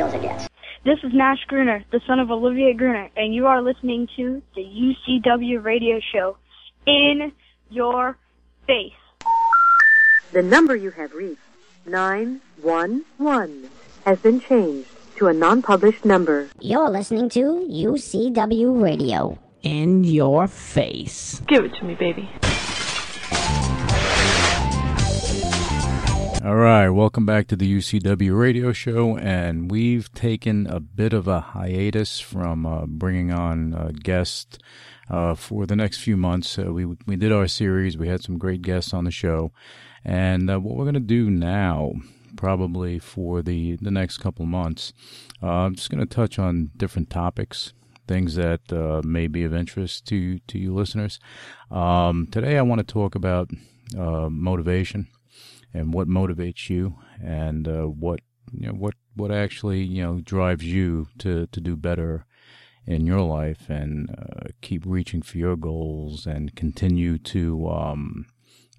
real as it gets. This is Nash Gruner, the son of Olivia Gruner, and you are listening to the UCW radio show in your face. The number you have reached, 911, has been changed to a non-published number. You're listening to UCW Radio. In your face. Give it to me, baby. All right, welcome back to the UCW radio show. And we've taken a bit of a hiatus from uh, bringing on uh, guests uh, for the next few months. Uh, we, we did our series, we had some great guests on the show. And uh, what we're going to do now, probably for the, the next couple months, uh, I'm just going to touch on different topics. Things that may be of interest to to you listeners. Um, today, I want to talk about motivation and what motivates you and uh, what you know what what actually you know drives you to to do better in your life and uh, keep reaching for your goals and continue to um,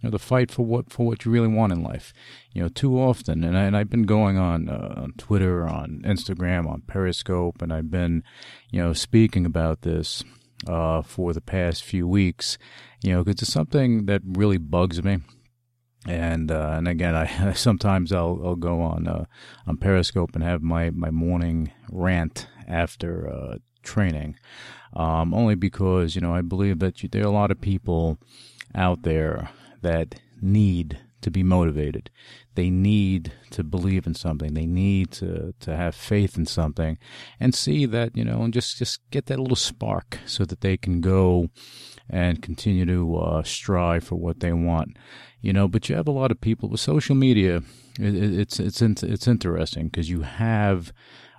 you know the fight for what for what you really want in life. You know, too often, and, I, and I've been going on uh, on Twitter, on Instagram, on Periscope, and I've been you know speaking about this uh, for the past few weeks. You know, because it's something that really bugs me and uh, and again, I sometimes I'll I'll go on uh, on Periscope and have my, my morning rant after uh, training, um, only because you know I believe that you, there are a lot of people out there that need to be motivated. They need to believe in something. They need to, to have faith in something and see that, you know, and just, just get that little spark so that they can go and continue to uh, strive for what they want you know. But you have a lot of people with social media. It, it's it's it's interesting because you have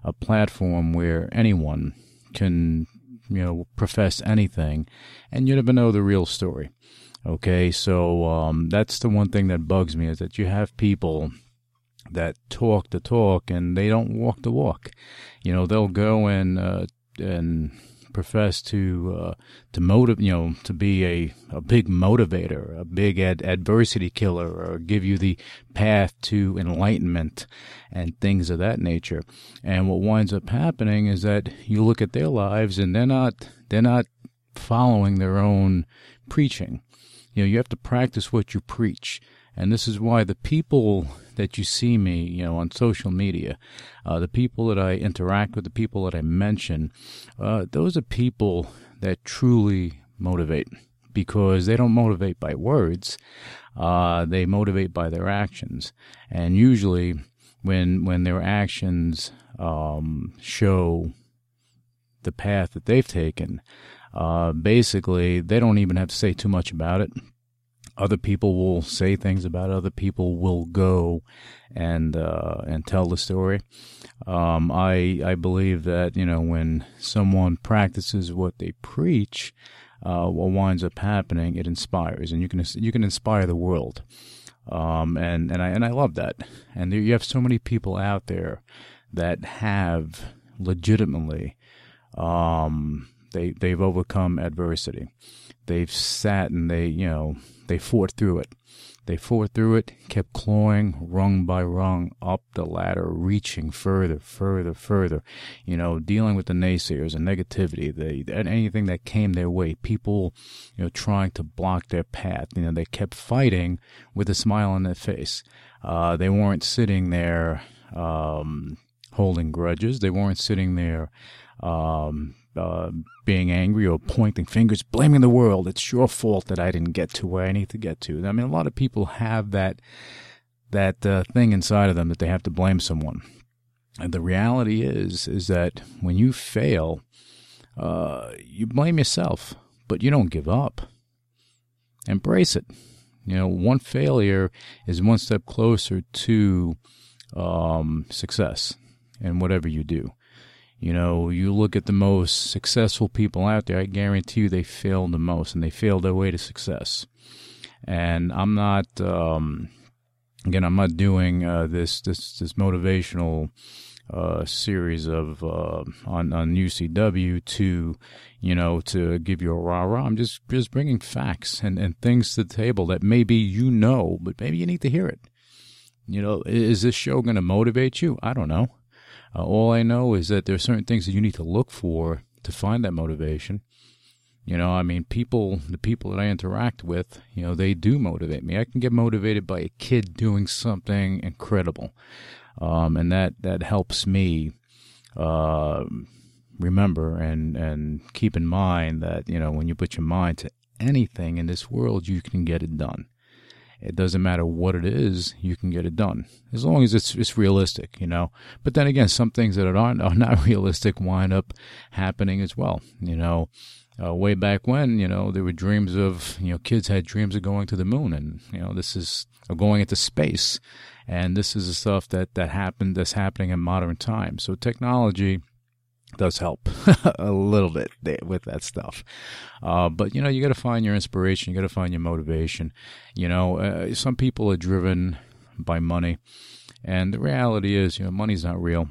a platform where anyone can you know profess anything, and you never know the real story. Okay, so um, that's the one thing that bugs me is that you have people that talk the talk and they don't walk the walk. You know, they'll go and uh, and profess to uh, to motive, you know, to be a, a big motivator, a big ad- adversity killer, or give you the path to enlightenment and things of that nature. And what winds up happening is that you look at their lives and they're not they're not following their own preaching. You know, you have to practice what you preach. And this is why the people that you see me, you know, on social media, uh, the people that I interact with, the people that I mention, uh, those are people that truly motivate because they don't motivate by words. Uh, they motivate by their actions. And usually when, when their actions, um, show the path that they've taken, uh, basically they don't even have to say too much about it other people will say things about it. Other people will go and uh, and tell the story. Um, I I believe that you know when someone practices what they preach, uh, what winds up happening, it inspires, and you can you can inspire the world. Um, and and I and I love that. And there, you have so many people out there that have legitimately um, they they've overcome adversity. They've sat and they you know they fought through it. They fought through it, kept clawing rung by rung up the ladder, reaching further, further, further. You know, dealing with the naysayers and negativity, the anything that came their way. People, you know, trying to block their path. You know, they kept fighting with a smile on their face. Uh, they weren't sitting there um, holding grudges. They weren't sitting there um, uh, being angry or pointing fingers, blaming the world. It's your fault that I didn't get to where I need to get to. I mean, a lot of people have that that uh, thing inside of them that they have to blame someone. And the reality is, is that when you fail, uh, you blame yourself, but you don't give up. Embrace it. You know, one failure is one step closer to um, success in whatever you do. You know, you look at the most successful people out there, I guarantee you they failed the most and they failed their way to success. And I'm not, um, again, I'm not doing uh, this, this, this motivational uh, series of uh, on on UCW to you know to give you a rah rah. I'm just just bringing facts and, and things to the table that maybe you know, but maybe you need to hear it. You know, is this show going to motivate you? I don't know. Uh, all I know is that there are certain things that you need to look for to find that motivation. You know, I mean, people, the people that I interact with, you know, they do motivate me. I can get motivated by a kid doing something incredible. Um, and that, that helps me, uh, remember and, and keep in mind that, you know, when you put your mind to anything in this world, you can get it done. It doesn't matter what it is, you can get it done as long as it's it's realistic, you know. But then again, some things that aren't are not realistic wind up happening as well, you know. Uh, way back when, you know, there were dreams of, you know, kids had dreams of going to the moon, and you know, this is going into space, and this is the stuff that that happened that's happening in modern times. So technology does help a little bit with that stuff. Uh, but you know, you got to find your inspiration. You got to find your motivation. You know, uh, some people are driven by money, and the reality is, you know, money's not real.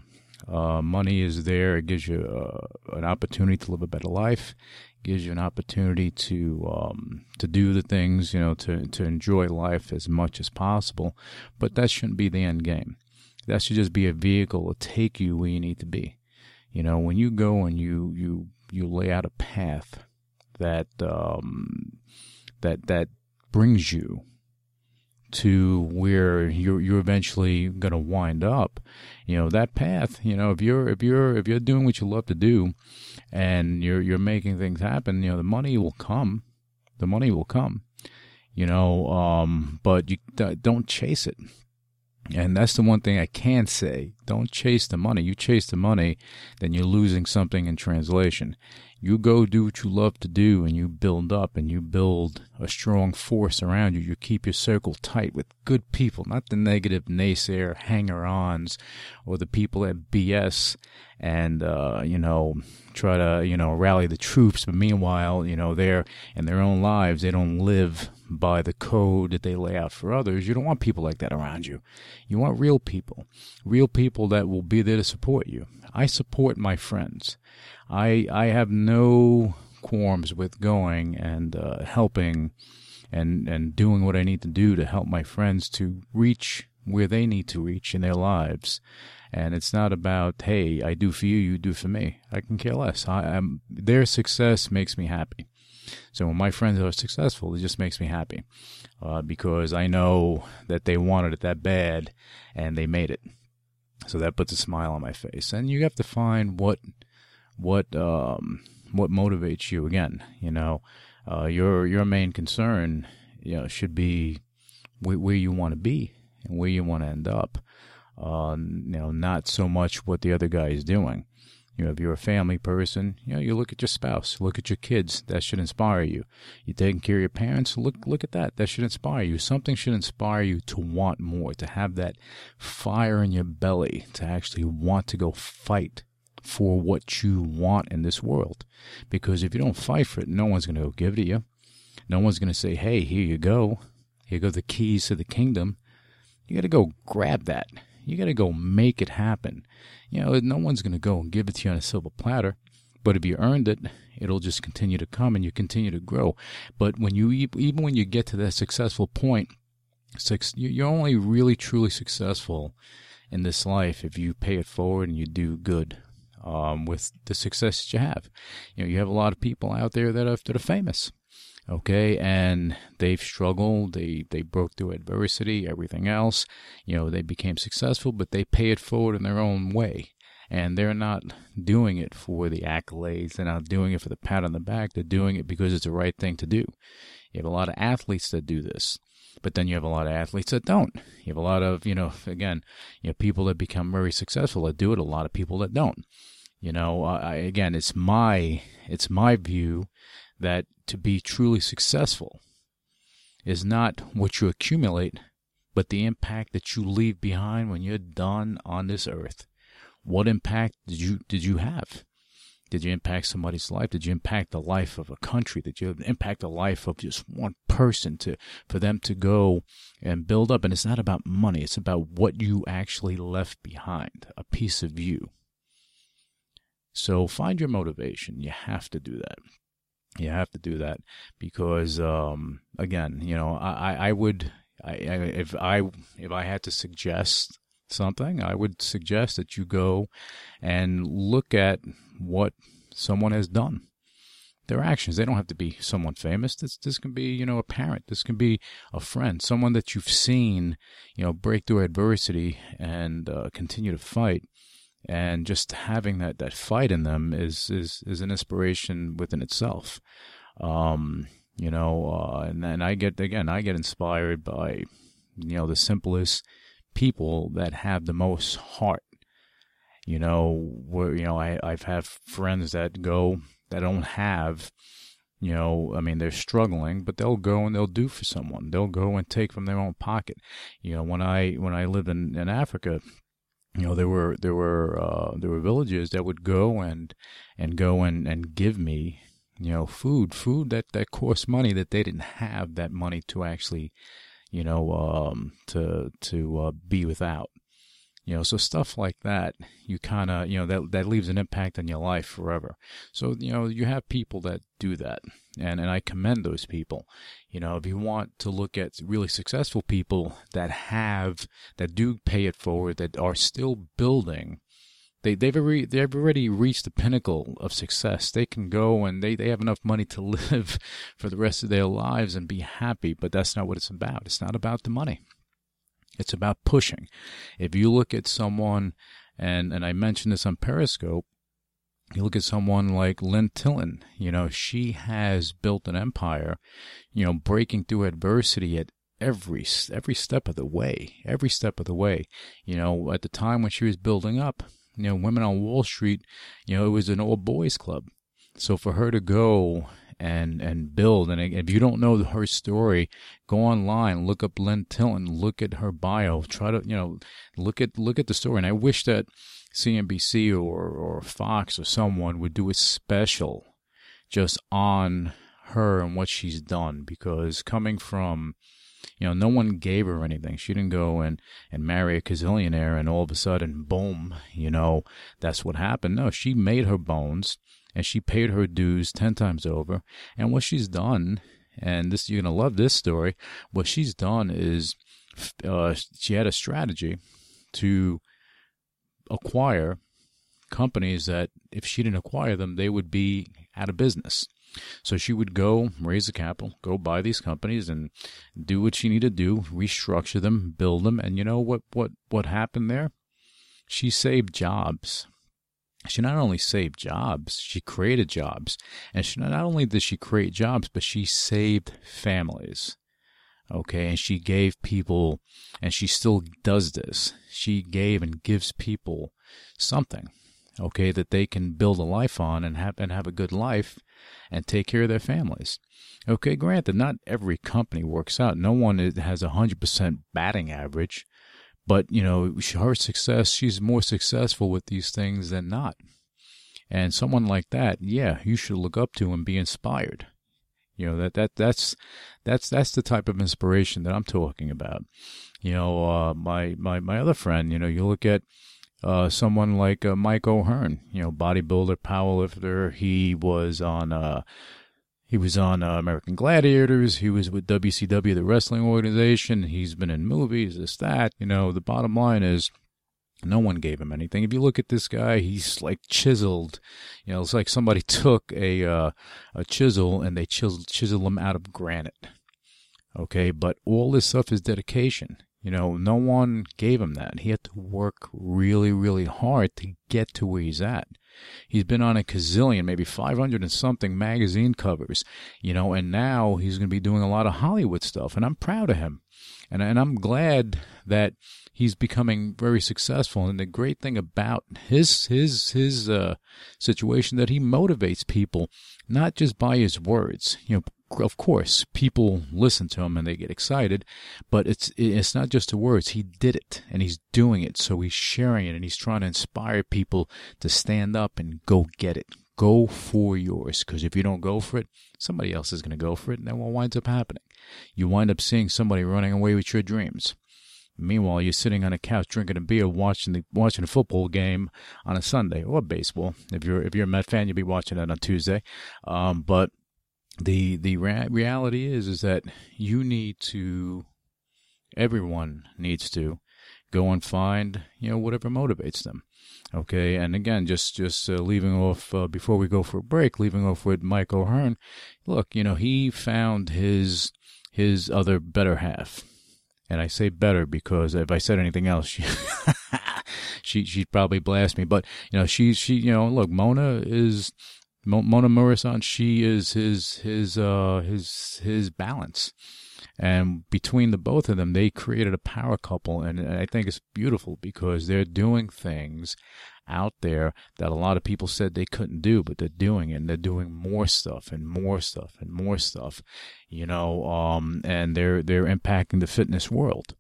Uh, money is there. It gives you uh, an opportunity to live a better life. Gives you an opportunity to um, to do the things, you know, to to enjoy life as much as possible. But that shouldn't be the end game. That should just be a vehicle to take you where you need to be. You know, when you go and you you you lay out a path that um, that that brings you to where you're you're eventually going to wind up. You know that path. You know if you're if you're if you're doing what you love to do, and you're you're making things happen. You know the money will come. The money will come. You know, um, but you don't chase it. And that's the one thing I can say. Don't chase the money. You chase the money, then you're losing something in translation. You go do what you love to do and you build up and you build a strong force around you. You keep your circle tight with good people, not the negative naysayer hanger ons or the people that BS and, uh, you know, try to, you know, rally the troops. But meanwhile, you know, they're in their own lives, they don't live by the code that they lay out for others. You don't want people like that around you. You want real people, real people that will be there to support you. I support my friends. I I have no qualms with going and uh, helping and and doing what I need to do to help my friends to reach where they need to reach in their lives. And it's not about hey, I do for you, you do for me. I can care less. I am their success makes me happy. So when my friends are successful, it just makes me happy uh, because I know that they wanted it that bad and they made it. So that puts a smile on my face. And you have to find what what um, what motivates you. Again, you know, uh, your your main concern, you know, should be where, where you want to be and where you want to end up. Uh, you know, not so much what the other guy is doing. You know, if you're a family person, you know, you look at your spouse, look at your kids. That should inspire you. You're taking care of your parents. Look, look at that. That should inspire you. Something should inspire you to want more, to have that fire in your belly, to actually want to go fight for what you want in this world. Because if you don't fight for it, no one's going to go give it to you. No one's going to say, "Hey, here you go. Here go the keys to the kingdom." You got to go grab that. You got to go make it happen. You know, no one's going to go and give it to you on a silver platter. But if you earned it, it'll just continue to come and you continue to grow. But when you, even when you get to that successful point, you're only really truly successful in this life if you pay it forward and you do good um, with the success that you have. You know, you have a lot of people out there that are, that are famous okay and they've struggled. They they broke through adversity everything else. You know they became successful but they pay it forward in their own way. And they're not doing it for the accolades. They're not doing it for the pat on the back. They're doing it because it's the right thing to do. You have a lot of athletes that do this but then you have a lot of athletes that don't. You have a lot of you know again you know people that become very successful that do it a lot of people that don't. You know I, again it's my it's my view that to be truly successful is not what you accumulate, but the impact that you leave behind when you're done on this earth. What impact did you did you have? Did you impact somebody's life? Did you impact the life of a country? Did you impact the life of just one person to for them to go and build up? And it's not about money, it's about what you actually left behind, a piece of you. So find your motivation. You have to do that you have to do that because um, again you know i i would I, I, if i if i had to suggest something, I would suggest that you go and look at what someone has done. Their actions. They don't have to be someone famous. This this can be, you know, a parent. This can be a friend, someone that you've seen, you know, break through adversity and uh, continue to fight. And just having that, that fight in them is, is, is an inspiration within itself. Um, you know, uh, and then I get, again, I get inspired by, you know, the simplest people that have the most heart. You know, where, you know, I, I've had friends that go, that don't have, you know, I mean, they're struggling, but they'll go and they'll do for someone. They'll go and take from their own pocket. You know, when I, when I lived in, in Africa, you know, there were, there were, uh, there were villages that would go and, and go and, and give me, you know, food, food that, that cost money that they didn't have that money to actually, you know, um, to, to, uh, be without. You know, so stuff like that, you kind of, you know, that, that leaves an impact on your life forever. So, you know, you have people that do that. And, and I commend those people. You know, if you want to look at really successful people that have, that do pay it forward, that are still building, they, they've already, they've already reached the pinnacle of success. They can go and they, they have enough money to live for the rest of their lives and be happy, but that's not what it's about. It's not about the money. It's about pushing. If you look at someone, and, and I mentioned this on Periscope, you look at someone like Lynn Tilton, you know, she has built an empire, you know, breaking through adversity at every every step of the way, every step of the way. You know, at the time when she was building up, you know, Women on Wall Street, you know, it was an old boys club. So for her to go and and build. And if you don't know her story, go online, look up Lynn Tilton, look at her bio, try to you know look at look at the story. And I wish that CNBC or or Fox or someone would do a special just on her and what she's done because coming from you know, no one gave her anything. She didn't go and, and marry a gazillionaire and all of a sudden, boom, you know, that's what happened. No, she made her bones and she paid her dues 10 times over. And what she's done, and this, you're going to love this story, what she's done is uh, she had a strategy to acquire companies that if she didn't acquire them, they would be out of business. So she would go raise the capital, go buy these companies and do what she needed to do, restructure them, build them. And you know what, what, what happened there? She saved jobs she not only saved jobs, she created jobs. And she not only did she create jobs, but she saved families. Okay, and she gave people, and she still does this. She gave and gives people something, okay, that they can build a life on and have and have a good life and take care of their families. Okay, granted, not every company works out. No one has a hundred percent batting average. But, you know, her success, she's more successful with these things than not. And someone like that, yeah, you should look up to and be inspired. You know, that, that, that's, that's, that's the type of inspiration that I'm talking about. You know, uh, my, my, my other friend, you know, you look at, uh, someone like uh, Mike O'Hearn, you know, bodybuilder, powerlifter. He was on, uh, he was on uh, American Gladiators. He was with WCW, the wrestling organization. He's been in movies, this, that. You know, the bottom line is no one gave him anything. If you look at this guy, he's like chiseled. You know, it's like somebody took a uh, a chisel and they chiseled, chiseled him out of granite. Okay, but all this stuff is dedication. You know, no one gave him that. He had to work really, really hard to get to where he's at. He's been on a gazillion, maybe 500 and something magazine covers, you know, and now he's going to be doing a lot of Hollywood stuff. And I'm proud of him. And, and I'm glad that he's becoming very successful. And the great thing about his, his, his, uh, situation that he motivates people, not just by his words, you know, of course, people listen to him and they get excited, but it's it's not just the words. He did it and he's doing it, so he's sharing it and he's trying to inspire people to stand up and go get it. Go for yours, because if you don't go for it, somebody else is going to go for it, and then what winds up happening? You wind up seeing somebody running away with your dreams. Meanwhile, you're sitting on a couch drinking a beer, watching the watching a football game on a Sunday or baseball. If you're if you're a Met fan, you'll be watching it on Tuesday. Um, but the the ra- reality is is that you need to everyone needs to go and find you know whatever motivates them. Okay, and again, just just uh, leaving off uh, before we go for a break, leaving off with Mike O'Hearn. Look, you know, he found his his other better half, and I say better because if I said anything else, she she she'd probably blast me. But you know, she she you know, look, Mona is Mona Muresan. She is his his uh his his balance. And between the both of them, they created a power couple. And I think it's beautiful because they're doing things out there that a lot of people said they couldn't do, but they're doing it. And they're doing more stuff and more stuff and more stuff, you know, um, and they're, they're impacting the fitness world.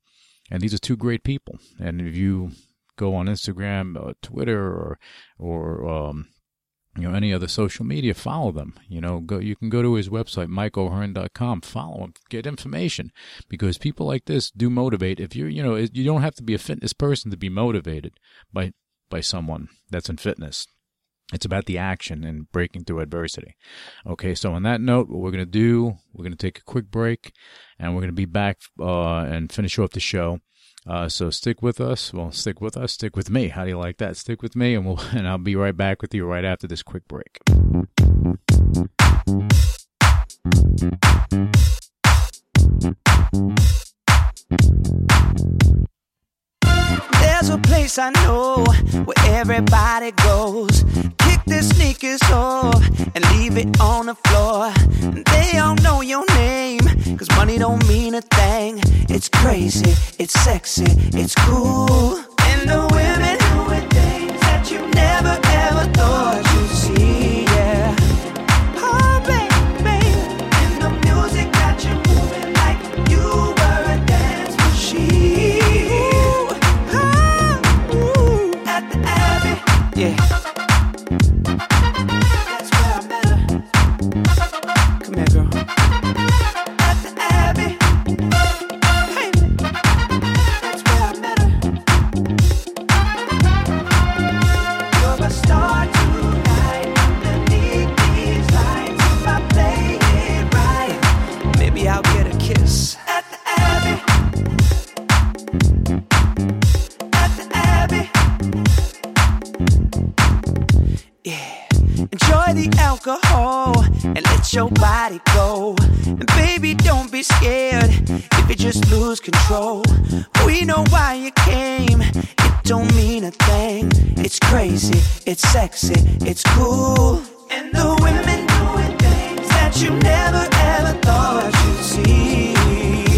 And these are two great people. And if you go on Instagram, or Twitter, or, or, um, you know any other social media follow them. You know go you can go to his website mikeohearn.com follow him. Get information. Because people like this do motivate. If you're you know you don't have to be a fitness person to be motivated by by someone that's in fitness. It's about the action and breaking through adversity. Okay, so on that note, what we're going to do, we're going to take a quick break and we're going to be back uh, and finish off the show. Uh, so stick with us. Well, stick with us. Stick with me. How do you like that? Stick with me, and we'll and I'll be right back with you right after this quick break. There's a place I know where everybody goes. Kick their sneakers off and leave it on the floor. Don't mean a thing. It's crazy, it's sexy, it's cool. Your body go. And baby, don't be scared if you just lose control. We know why you came. It don't mean a thing. It's crazy, it's sexy, it's cool. And the women doing things that you never ever thought you'd see.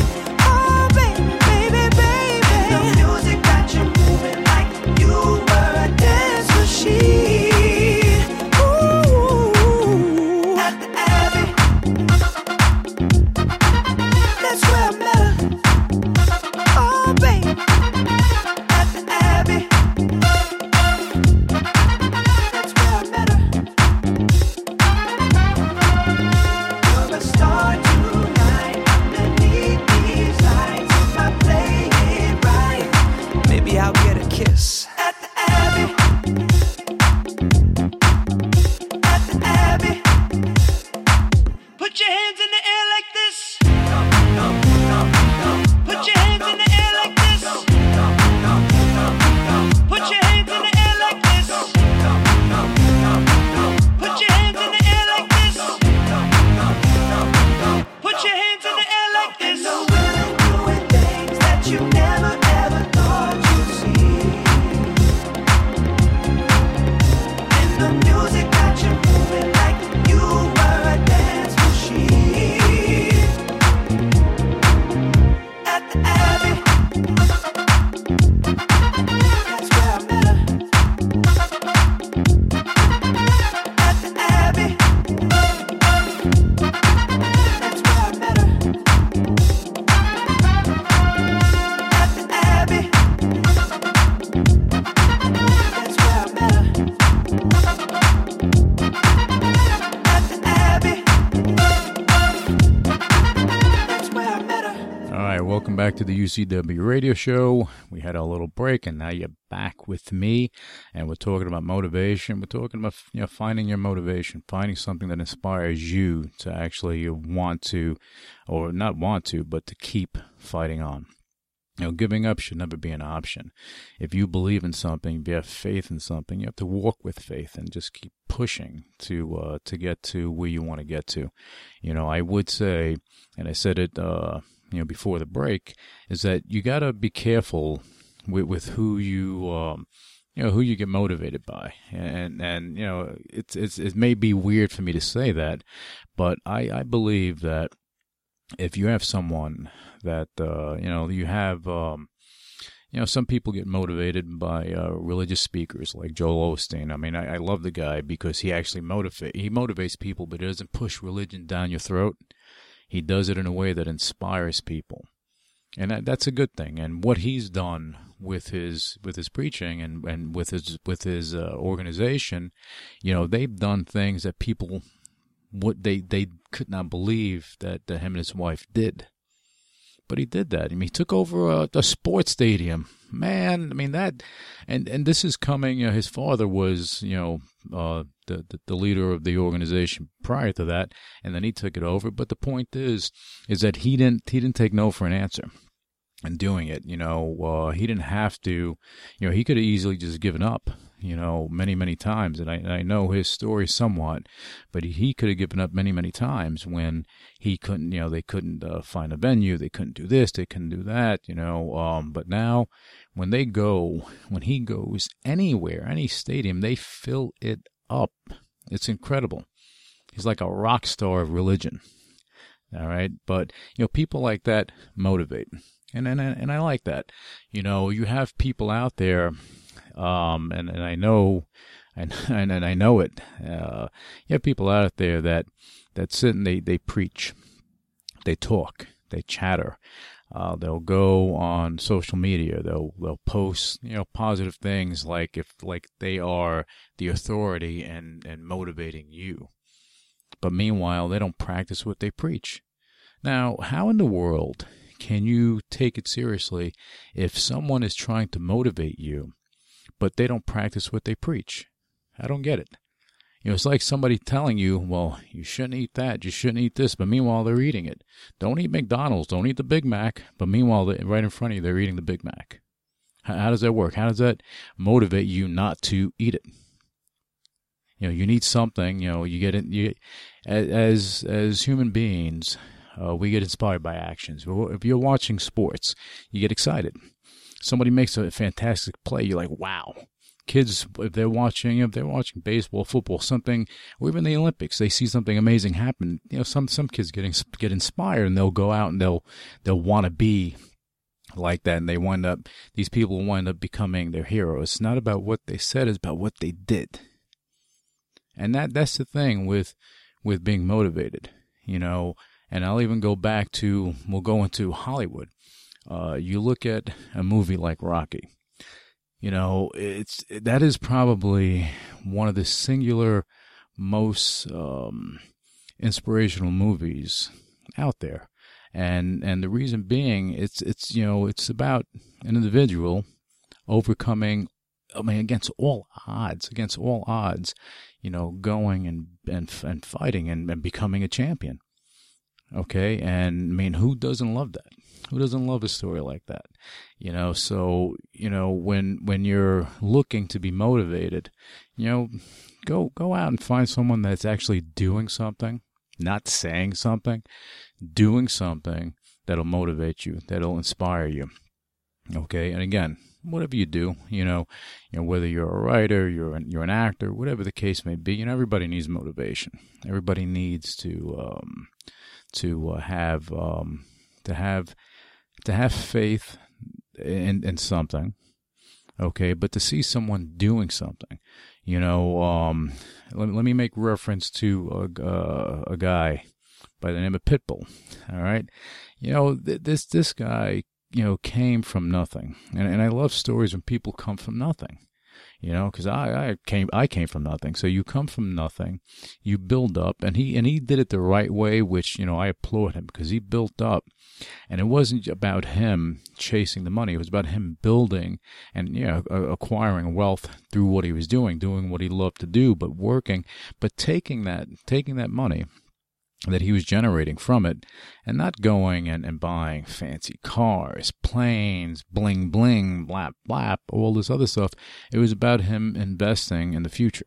To the UCW radio show. We had a little break, and now you're back with me, and we're talking about motivation. We're talking about you know finding your motivation, finding something that inspires you to actually want to, or not want to, but to keep fighting on. You know, giving up should never be an option. If you believe in something, if you have faith in something, you have to walk with faith and just keep pushing to uh, to get to where you want to get to. You know, I would say, and I said it, uh, you know, before the break, is that you got to be careful with, with who you. Um, you know who you get motivated by and and you know it's it's it may be weird for me to say that but i i believe that if you have someone that uh, you know you have um, you know some people get motivated by uh, religious speakers like Joel Osteen. I mean, I, I love the guy because he actually motivate he motivates people, but he doesn't push religion down your throat. He does it in a way that inspires people, and that, that's a good thing. And what he's done with his with his preaching and, and with his with his uh, organization, you know, they've done things that people what they they could not believe that, that him and his wife did. But he did that. I mean, he took over a, a sports stadium. Man, I mean that, and and this is coming. You know, his father was you know uh, the, the the leader of the organization prior to that, and then he took it over. But the point is, is that he didn't he didn't take no for an answer and doing it. You know, uh, he didn't have to. You know, he could have easily just given up you know, many, many times. And I, I know his story somewhat, but he could have given up many, many times when he couldn't, you know, they couldn't uh, find a venue, they couldn't do this, they couldn't do that, you know. Um, but now, when they go, when he goes anywhere, any stadium, they fill it up. It's incredible. He's like a rock star of religion. All right. But, you know, people like that motivate. And, and, and I like that. You know, you have people out there um, and, and I know, and, and, I know it. Uh, you have people out there that, that sit and they, they preach, they talk, they chatter. Uh, they'll go on social media. They'll they'll post you know positive things like if like they are the authority and and motivating you. But meanwhile, they don't practice what they preach. Now, how in the world can you take it seriously if someone is trying to motivate you but they don't practice what they preach. I don't get it. You know, it's like somebody telling you, well, you shouldn't eat that, you shouldn't eat this, but meanwhile they're eating it. Don't eat McDonald's, don't eat the Big Mac, but meanwhile, right in front of you, they're eating the Big Mac. How, does that work? How does that motivate you not to eat it? You know, you need something. You know, you get it. You, as as human beings, uh, we get inspired by actions. If you're watching sports, you get excited somebody makes a fantastic play, you're like, wow. Kids, if they're watching, if they're watching baseball, football, something, or even the Olympics, they see something amazing happen. You know, some some kids getting get inspired and they'll go out and they'll they'll want to be like that, and they wind up these people wind up becoming their heroes. It's not about what they said; it's about what they did. And that that's the thing with with being motivated, you know. And I'll even go back to we'll go into Hollywood. Uh, you look at a movie like Rocky. You know, it's that is probably one of the singular most um, inspirational movies out there, and and the reason being, it's it's you know it's about an individual overcoming I mean, against all odds, against all odds, you know, going and and and fighting and, and becoming a champion. Okay, and I mean, who doesn't love that? Who doesn't love a story like that? You know, so, you know, when when you're looking to be motivated, you know, go go out and find someone that's actually doing something, not saying something, doing something that'll motivate you, that'll inspire you. Okay? And again, whatever you do, you know, you know whether you're a writer, you're an, you're an actor, whatever the case may be, you know, everybody needs motivation. Everybody needs to um, to uh, have um, to have to have faith in, in something, okay, but to see someone doing something, you know, um, let, let me make reference to a, uh, a guy by the name of Pitbull, all right? You know, th- this, this guy, you know, came from nothing. And, and I love stories when people come from nothing you know because I, I came i came from nothing. So you come from nothing you build up and he and he did it the right way which you know i applaud him because he built up. And it wasn't about him chasing the money it was about him building and you know acquiring wealth through what he was doing doing what he loved to do but working but taking that taking that money that he was generating from it and not going and, and buying fancy cars, planes, bling bling, blap blap, all this other stuff. It was about him investing in the future.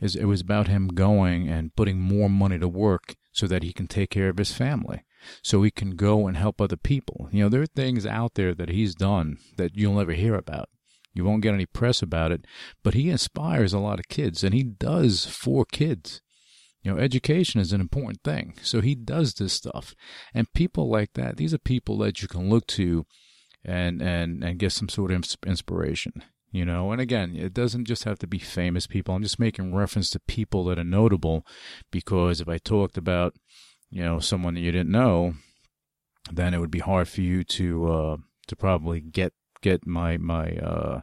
It was about him going and putting more money to work so that he can take care of his family, so he can go and help other people. You know, there are things out there that he's done that you'll never hear about. You won't get any press about it, but he inspires a lot of kids, and he does for kids. You know, education is an important thing. So he does this stuff. And people like that, these are people that you can look to and and and get some sort of inspiration. You know, and again, it doesn't just have to be famous people. I'm just making reference to people that are notable because if I talked about, you know, someone that you didn't know, then it would be hard for you to uh to probably get get my my uh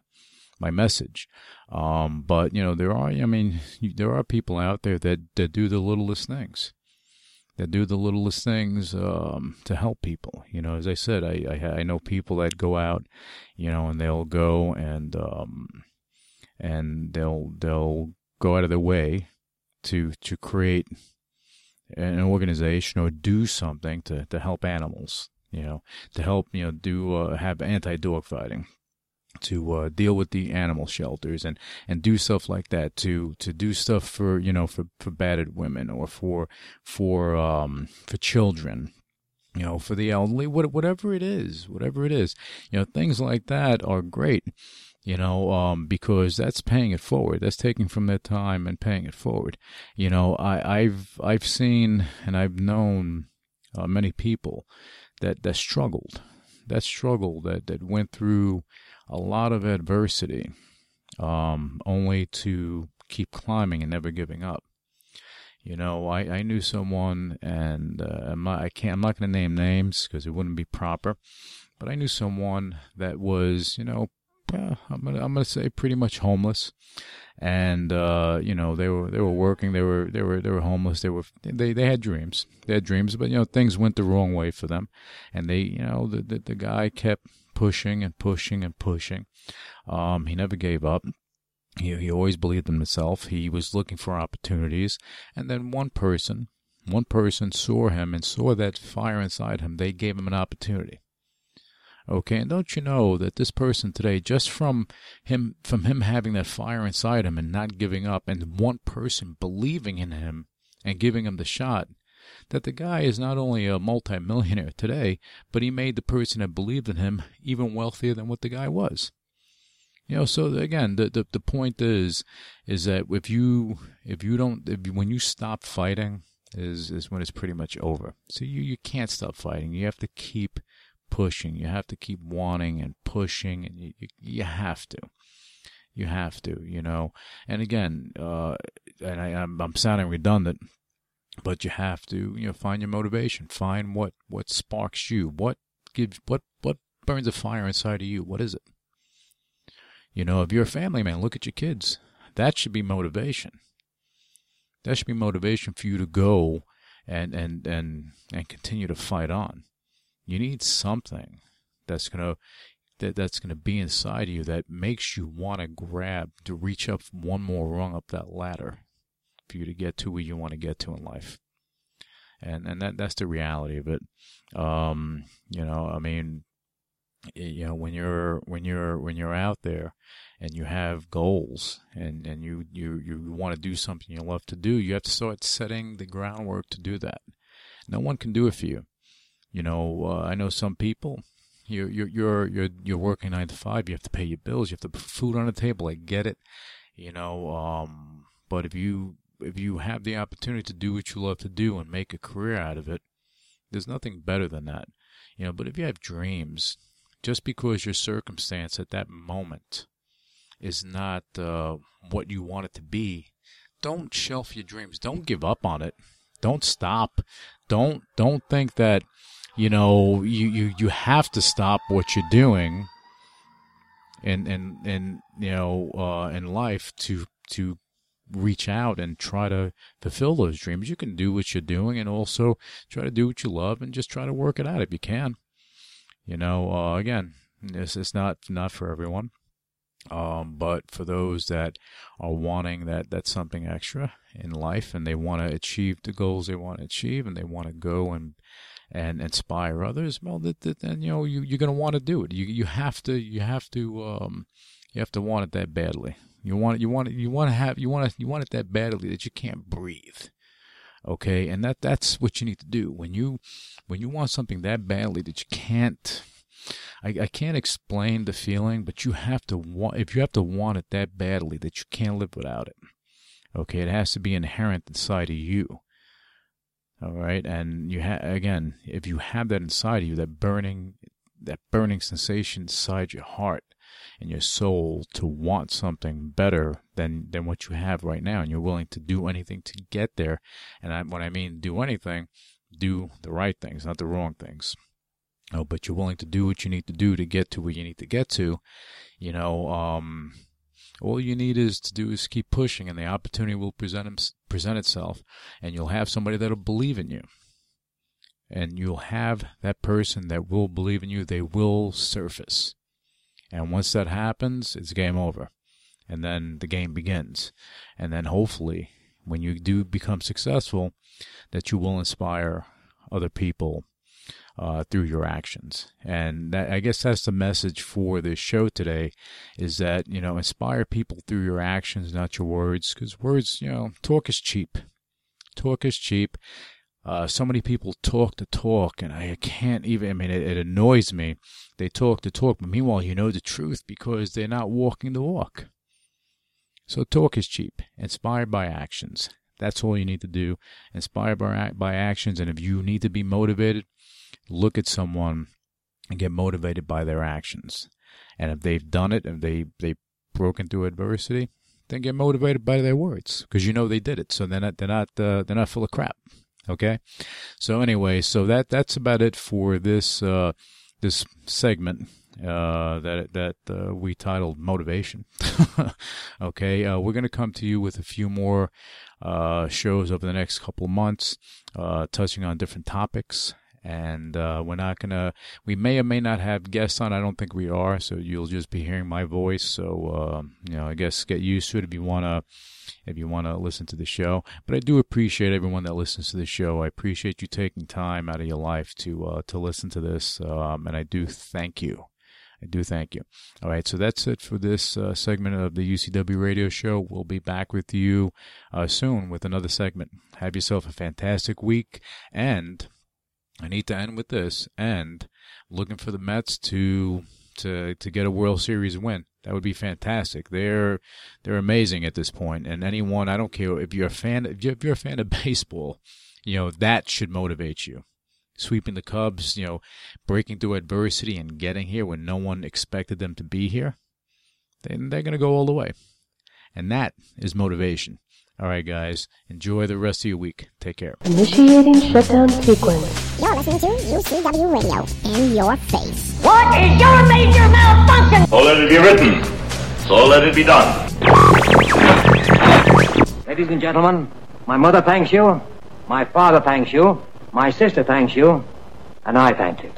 my message. Um, but you know, there are, I mean, there are people out there that, that do the littlest things, that do the littlest things, um, to help people. You know, as I said, I, I, I know people that go out, you know, and they'll go and, um, and they'll, they'll go out of their way to, to create an organization or do something to, to help animals, you know, to help, you know, do, uh, have anti-dog fighting to uh, deal with the animal shelters and, and do stuff like that to to do stuff for you know for, for battered women or for for um for children you know for the elderly whatever it is whatever it is. You know things like that are great you know um because that's paying it forward. That's taking from their time and paying it forward. You know I I've I've seen and I've known uh, many people that that struggled that struggle that that went through a lot of adversity, um, only to keep climbing and never giving up. You know, I, I knew someone, and uh, I can't. I'm not going to name names because it wouldn't be proper. But I knew someone that was, you know, uh, I'm gonna I'm gonna say pretty much homeless, and uh, you know they were they were working, they were they were they were homeless, they were they they had dreams, they had dreams, but you know things went the wrong way for them, and they you know the the, the guy kept pushing and pushing and pushing. Um, he never gave up. He, he always believed in himself. He was looking for opportunities. And then one person, one person saw him and saw that fire inside him. They gave him an opportunity. Okay, and don't you know that this person today, just from him, from him having that fire inside him and not giving up, and one person believing in him and giving him the shot, that the guy is not only a multimillionaire today, but he made the person that believed in him even wealthier than what the guy was. You know, so again, the, the, the point is, is that if you, if you don't, if you, when you stop fighting, is, is when it's pretty much over. So you, you can't stop fighting. You have to keep pushing. You have to keep wanting and pushing and you, you, you have to you have to, you know. And again, uh, and I, I'm, I'm sounding redundant, but you have to you know find your motivation. Find what what sparks you. What gives what what burns a fire inside of you? What is it? You know if you're a family man look at your kids. That should be motivation. That should be motivation for you to go and and and and continue to fight on. You need something that's going to that, that's going to be inside of you that makes you want to grab to reach up one more rung up that ladder for you to get to where you want to get to in life. And and that that's the reality of it. Um, you know, I mean, you know, when you're when you're when you're out there and you have goals and and you you you want to do something you love to do, you have to start setting the groundwork to do that. No one can do it for you. You know, uh, I know some people you're you're you're you're you're working nine to five. You have to pay your bills. You have to put food on the table. I get it, you know. Um, but if you if you have the opportunity to do what you love to do and make a career out of it, there's nothing better than that. You know, but if you have dreams, just because your circumstance at that moment is not uh, what you want it to be, don't shelf your dreams. Don't give up on it. Don't stop. Don't don't think that you know you you, you have to stop what you're doing and and and you know uh, in life to to reach out and try to fulfill those dreams. You can do what you're doing and also try to do what you love and just try to work it out if you can. You know, uh, again, this is not not for everyone. Um, but for those that are wanting that, that something extra in life and they want to achieve the goals they want to achieve and they want to go and, and inspire others, well, that, that, then, you know, you, you're going to want to do it. You, you have to, you have to, um, you have to want it that badly. You want it, you want you want to have, you want it, you want it that badly that you can't breathe. Okay. And that, that's what you need to do when you, when you want something that badly that you can't, I, I can't explain the feeling, but you have to want, if you have to want it that badly that you can't live without it. Okay. It has to be inherent inside of you. All right. And you have, again, if you have that inside of you, that burning, that burning sensation inside your heart and your soul to want something better than, than what you have right now. And you're willing to do anything to get there. And I, when I mean do anything, do the right things, not the wrong things. Oh, but you're willing to do what you need to do to get to where you need to get to, you know, um, all you need is to do is keep pushing and the opportunity will present, present itself and you'll have somebody that'll believe in you. And you'll have that person that will believe in you. They will surface. And once that happens, it's game over. And then the game begins. And then hopefully, when you do become successful, that you will inspire other people uh, through your actions. And that, I guess that's the message for this show today is that, you know, inspire people through your actions, not your words, because words, you know, talk is cheap. Talk is cheap. Uh, so many people talk to talk, and I can't even, I mean, it, it annoys me. They talk to talk, but meanwhile, you know the truth because they're not walking the walk. So talk is cheap. Inspired by actions. That's all you need to do. Inspired by, by actions. And if you need to be motivated, look at someone and get motivated by their actions. And if they've done it and they, they've broken through adversity, then get motivated by their words because you know they did it. So they're not, they're not, uh, they're not full of crap. Okay. So anyway, so that, that's about it for this, uh, this segment uh, that that uh, we titled motivation. okay, uh, we're going to come to you with a few more uh, shows over the next couple months, uh, touching on different topics. And uh, we're not gonna. We may or may not have guests on. I don't think we are. So you'll just be hearing my voice. So you know, I guess get used to it if you wanna if you want to listen to the show. But I do appreciate everyone that listens to the show. I appreciate you taking time out of your life to uh, to listen to this, um, and I do thank you. I do thank you. All right, so that's it for this uh, segment of the UCW radio show. We'll be back with you uh, soon with another segment. Have yourself a fantastic week, and I need to end with this. And looking for the Mets to to to get a World Series win. That would be fantastic. They're they're amazing at this point, and anyone I don't care if you're a fan if you're, a fan of baseball, you know that should motivate you sweeping the Cubs, you know, breaking through adversity and getting here when no one expected them to be here, then they're to go all the way. And that is motivation. All right, guys, enjoy the rest of your week. Take care. Initiating shutdown sequence. You're listening to UCW Radio in your face. What is your major malfunction? So let it be written. So let it be done. Ladies and gentlemen, my mother thanks you. My father thanks you. My sister thanks you. And I thank you.